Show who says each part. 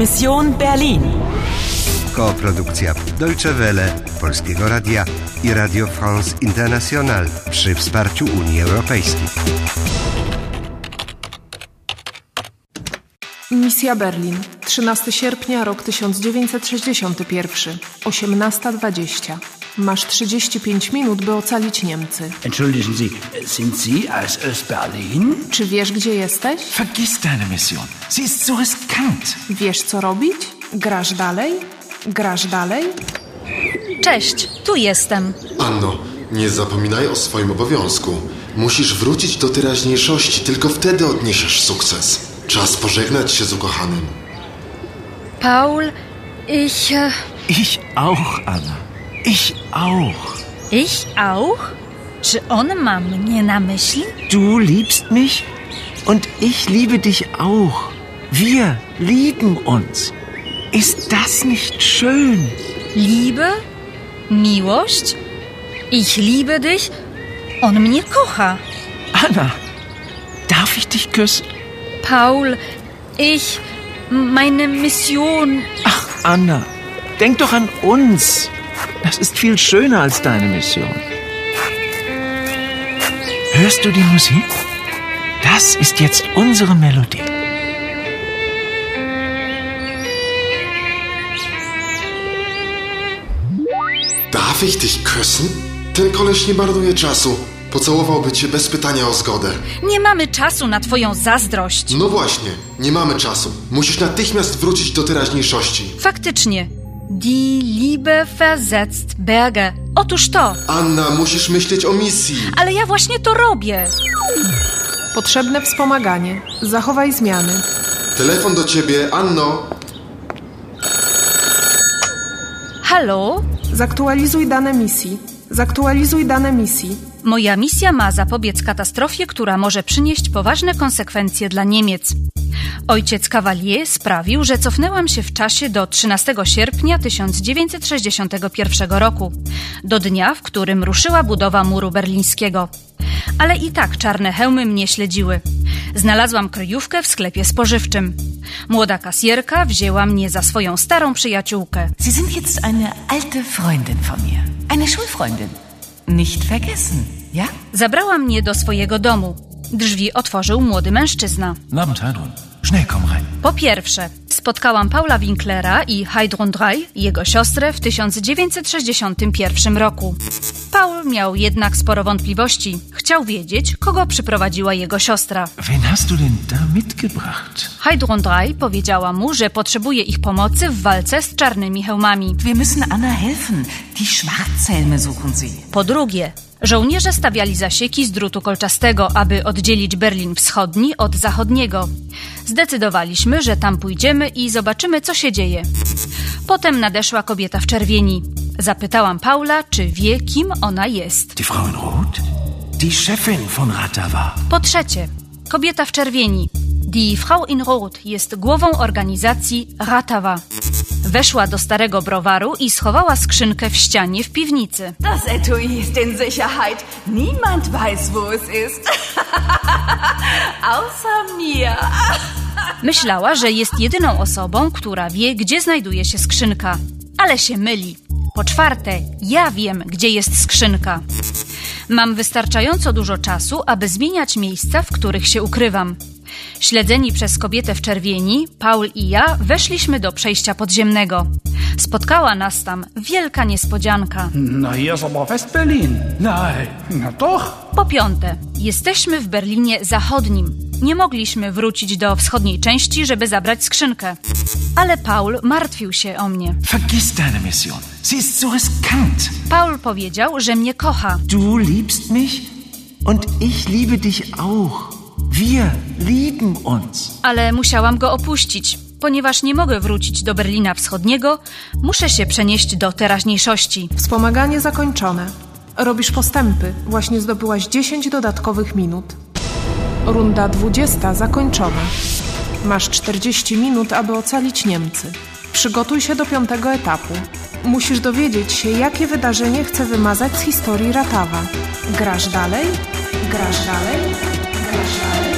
Speaker 1: Mission Berlin.
Speaker 2: Koprodukcja Deutsche Welle, Polskiego Radia i Radio France International przy wsparciu Unii Europejskiej.
Speaker 3: Misja Berlin. 13 sierpnia, rok 1961. 18.20. Masz 35 minut, by ocalić Niemcy.
Speaker 4: Entschuldigen Sie, sind Sie aus Ostberlin?
Speaker 3: Czy wiesz, gdzie jesteś?
Speaker 5: Vergiss deine Mission. Sie ist so riskant.
Speaker 3: Wiesz, co robić? Grasz dalej? Grasz dalej?
Speaker 6: Cześć, tu jestem.
Speaker 7: Anno, nie zapominaj o swoim obowiązku. Musisz wrócić do teraźniejszości, tylko wtedy odniesiesz sukces. Czas pożegnać się z ukochanym.
Speaker 6: Paul, ich. Äh,
Speaker 5: Ich auch, Anna. Ich auch.
Speaker 6: ich auch? Czy on ma mnie na myśli?
Speaker 5: Du liebst mich und ich liebe dich auch. Wir lieben uns. Ist das nicht schön?
Speaker 6: Liebe? Miłość? Ich liebe dich? On mnie kocha.
Speaker 5: Anna, darf ich dich küssen?
Speaker 6: Paul, ich. Meine Mission.
Speaker 5: Ach, Anna, denk doch an uns. Das ist viel schöner als deine Mission. Hörst du die Musik? Das ist jetzt unsere Melodie.
Speaker 7: Darf ich dich küssen? Ten koleś nie marnuje czasu. Pocałowałby cię bez pytania o zgodę.
Speaker 6: Nie mamy czasu na twoją zazdrość.
Speaker 7: No właśnie, nie mamy czasu. Musisz natychmiast wrócić do teraźniejszości.
Speaker 6: Faktycznie. Die Liebe versetzt Berge. Otóż to.
Speaker 7: Anna, musisz myśleć o misji.
Speaker 6: Ale ja właśnie to robię.
Speaker 3: Potrzebne wspomaganie. Zachowaj zmiany.
Speaker 7: Telefon do ciebie, Anno.
Speaker 6: Halo?
Speaker 3: Zaktualizuj dane misji. Zaktualizuj dane misji.
Speaker 6: Moja misja ma zapobiec katastrofie, która może przynieść poważne konsekwencje dla Niemiec. Ojciec Cavalier sprawił, że cofnęłam się w czasie do 13 sierpnia 1961 roku, do dnia, w którym ruszyła budowa muru berlińskiego. Ale i tak czarne hełmy mnie śledziły. Znalazłam kryjówkę w sklepie spożywczym. Młoda kasjerka wzięła mnie za swoją starą przyjaciółkę.
Speaker 1: Sie sind jetzt eine alte Freundin von mir. Eine Schulfreundin. Nicht vergessen, ja?
Speaker 6: Zabrała mnie do swojego domu. Drzwi otworzył młody mężczyzna.
Speaker 5: Guten Abend, Heidrun. Schnell, komm rein.
Speaker 6: Po pierwsze, spotkałam Paula Winklera i Heidrun Drey, jego siostrę, w 1961 roku. Paul miał jednak sporo wątpliwości. Chciał wiedzieć, kogo przyprowadziła jego siostra.
Speaker 5: Wen hast du denn da mitgebracht?
Speaker 6: Heidrun Drey powiedziała mu, że potrzebuje ich pomocy w walce z czarnymi hełmami.
Speaker 1: Wir müssen Anna helfen. Die Schwarzhelme suchen sie.
Speaker 6: Po drugie, żołnierze stawiali zasieki z drutu kolczastego, aby oddzielić Berlin Wschodni od zachodniego. Zdecydowaliśmy, że tam pójdziemy i zobaczymy, co się dzieje. Potem nadeszła kobieta w czerwieni. Zapytałam Paula, czy wie, kim ona jest.
Speaker 5: Die Frau in Rot? Die Chefin von Ratava.
Speaker 6: Po trzecie, kobieta w czerwieni. Die Frau in Rot jest głową organizacji Ratawa. Weszła do starego browaru i schowała skrzynkę w ścianie w piwnicy.
Speaker 8: Das Etui ist in Sicherheit. Niemand weiß, wo es ist. Außer mir.
Speaker 6: Myślała, że jest jedyną osobą, która wie, gdzie znajduje się skrzynka. Ale się myli. Po czwarte, ja wiem, gdzie jest skrzynka. Mam wystarczająco dużo czasu, aby zmieniać miejsca, w których się ukrywam. Śledzeni przez kobietę w czerwieni, Paul i ja weszliśmy do przejścia podziemnego. Spotkała nas tam wielka niespodzianka.
Speaker 4: Hier ist aber Westberlin. Nein, na doch.
Speaker 6: Po piąte, jesteśmy w Berlinie Zachodnim. Nie mogliśmy wrócić do wschodniej części, żeby zabrać skrzynkę. Ale Paul martwił się o mnie.
Speaker 5: Vergiss deine Mission. Sie ist so riskant.
Speaker 6: Paul powiedział, że mnie kocha.
Speaker 5: Du liebst mich und ich liebe dich auch. Wir lieben uns.
Speaker 6: ale musiałam go opuścić. Ponieważ nie mogę wrócić do Berlina Wschodniego, muszę się przenieść do teraźniejszości.
Speaker 3: Wspomaganie zakończone. Robisz postępy. Właśnie zdobyłaś 10 dodatkowych minut. Runda 20 zakończona. Masz 40 minut, aby ocalić Niemcy. Przygotuj się do piątego etapu. Musisz dowiedzieć się, jakie wydarzenie chce wymazać z historii Ratawa. Grasz dalej? Grasz dalej? Grasz dalej?